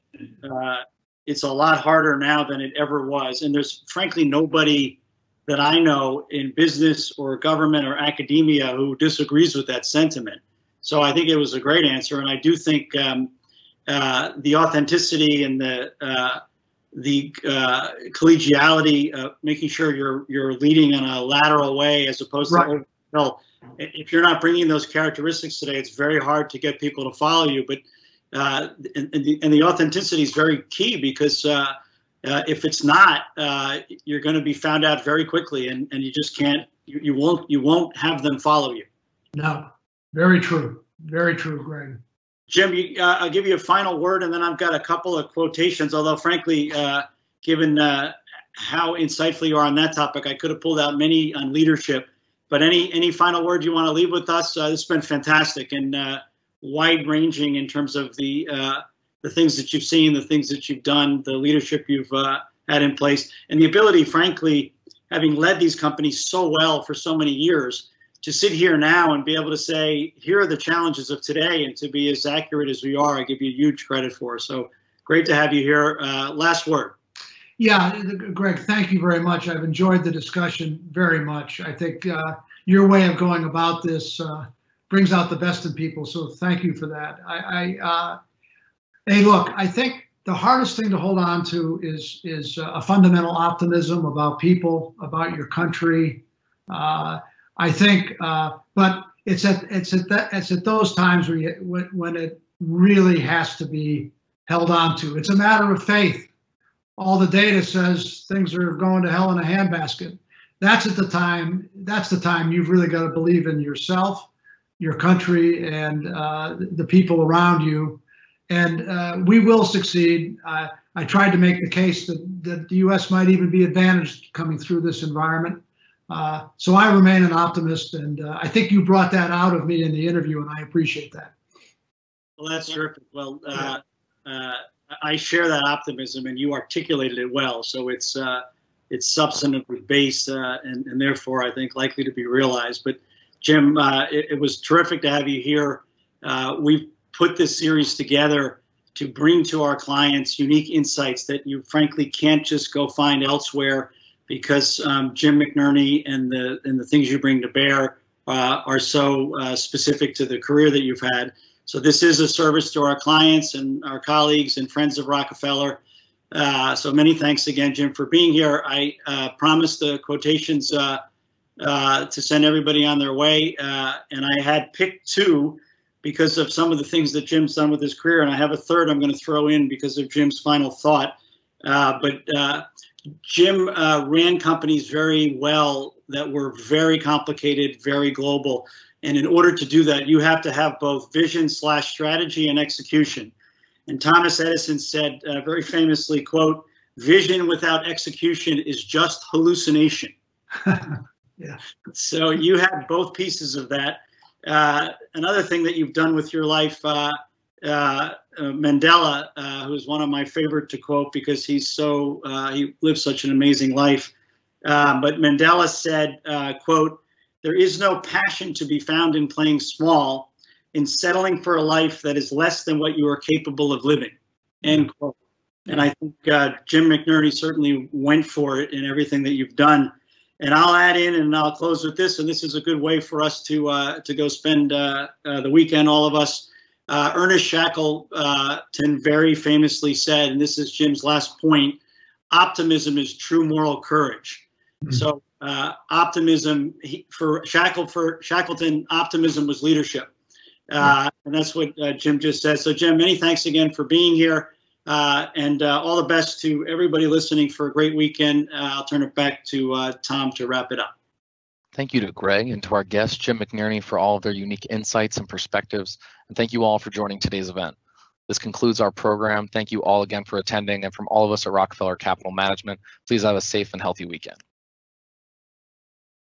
Speaker 2: uh, it's a lot harder now than it ever was. And there's frankly nobody that I know in business or government or academia who disagrees with that sentiment. So I think it was a great answer. And I do think um, uh, the authenticity and the uh, the uh, collegiality, making sure you're you're leading in a lateral way as opposed right. to well, if you're not bringing those characteristics today, it's very hard to get people to follow you. But uh, and, and, the, and, the, authenticity is very key because uh, uh, if it's not, uh, you're going to be found out very quickly, and, and you just can't. You, you won't. You won't have them follow you.
Speaker 3: No, very true. Very true, Greg.
Speaker 2: Jim, you, uh, I'll give you a final word, and then I've got a couple of quotations. Although, frankly, uh, given how insightful you are on that topic, I could have pulled out many on leadership. But any any final word you want to leave with us? this has been fantastic, and wide ranging in terms of the uh, the things that you've seen, the things that you've done, the leadership you've uh, had in place, and the ability, frankly, having led these companies so well for so many years, to sit here now and be able to say, here are the challenges of today, and to be as accurate as we are, I give you huge credit for. So great to have you here. Uh, last word.
Speaker 3: Yeah, Greg, thank you very much. I've enjoyed the discussion very much. I think uh, your way of going about this uh, brings out the best in people. So thank you for that. I, I uh, hey, look, I think the hardest thing to hold on to is is a fundamental optimism about people, about your country. I think, uh, but it's at it's at that it's at those times where you, when, it really has to be held on to. It's a matter of faith. All the data says things are going to hell in a handbasket. That's at the time. That's the time you've really got to believe in yourself your country and uh, the people around you. And uh, we will succeed. I tried to make the case that, that the U.S. might even be advantaged coming through this environment. Uh, so I remain an optimist, and uh, I think you brought that out of me in the interview, and I appreciate that.
Speaker 2: Well, that's terrific. Well, uh, I share that optimism, and you articulated it well. So it's it's substantively based, and, and therefore I think likely to be realized. But Jim, uh, it, it, was terrific to have you here. Uh, we've put this series together to bring to our clients unique insights that you frankly can't just go find elsewhere because um, Jim McNerney and the and the things you bring to bear uh, are so uh, specific to the career that you've had. So this is a service to our clients and our colleagues and friends of Rockefeller. Uh, so many thanks again, Jim, for being here. I uh, promised the quotations uh, uh, to send everybody on their way. Uh, and I had picked two because of some of the things that Jim's done with his career. And I have a third I'm going to throw in because of Jim's final thought. Uh, but Jim uh, ran companies very well that were very complicated, very global. And in order to do that, you have to have both vision slash strategy and execution. And Thomas Edison said uh, very famously, quote, vision without execution is just hallucination.
Speaker 3: Yeah.
Speaker 2: So you have both pieces of that. Uh, another thing that you've done with your life, uh, uh, uh Mandela, uh, who is one of my favorite to quote because he's so uh, he lived such an amazing life. but Mandela said, "quote There is no passion to be found in playing small, in settling for a life that is less than what you are capable of living." End quote. And I think Jim McNerney certainly went for it in everything that you've done. And I'll add in, and I'll close with this. And this is a good way for us to uh, to go spend uh, uh, the weekend. All of us. Uh, Ernest Shackleton very famously said, and this is Jim's last point: optimism is true moral courage.
Speaker 3: Mhm.
Speaker 2: So uh, optimism he, for Shackle for Shackleton, optimism was leadership, uh, and that's what uh, Jim just said. So Jim, many thanks again for being here, uh, and uh, all the best to everybody listening for a great weekend. Uh, I'll turn it back to uh, Tom to wrap it up.
Speaker 1: Thank you to Greg and to our guest, Jim McNerney, for all of their unique insights and perspectives. And thank you all for joining today's event. This concludes our program. Thank you all again for attending. And from all of us at Rockefeller Capital Management, please have a safe and healthy weekend.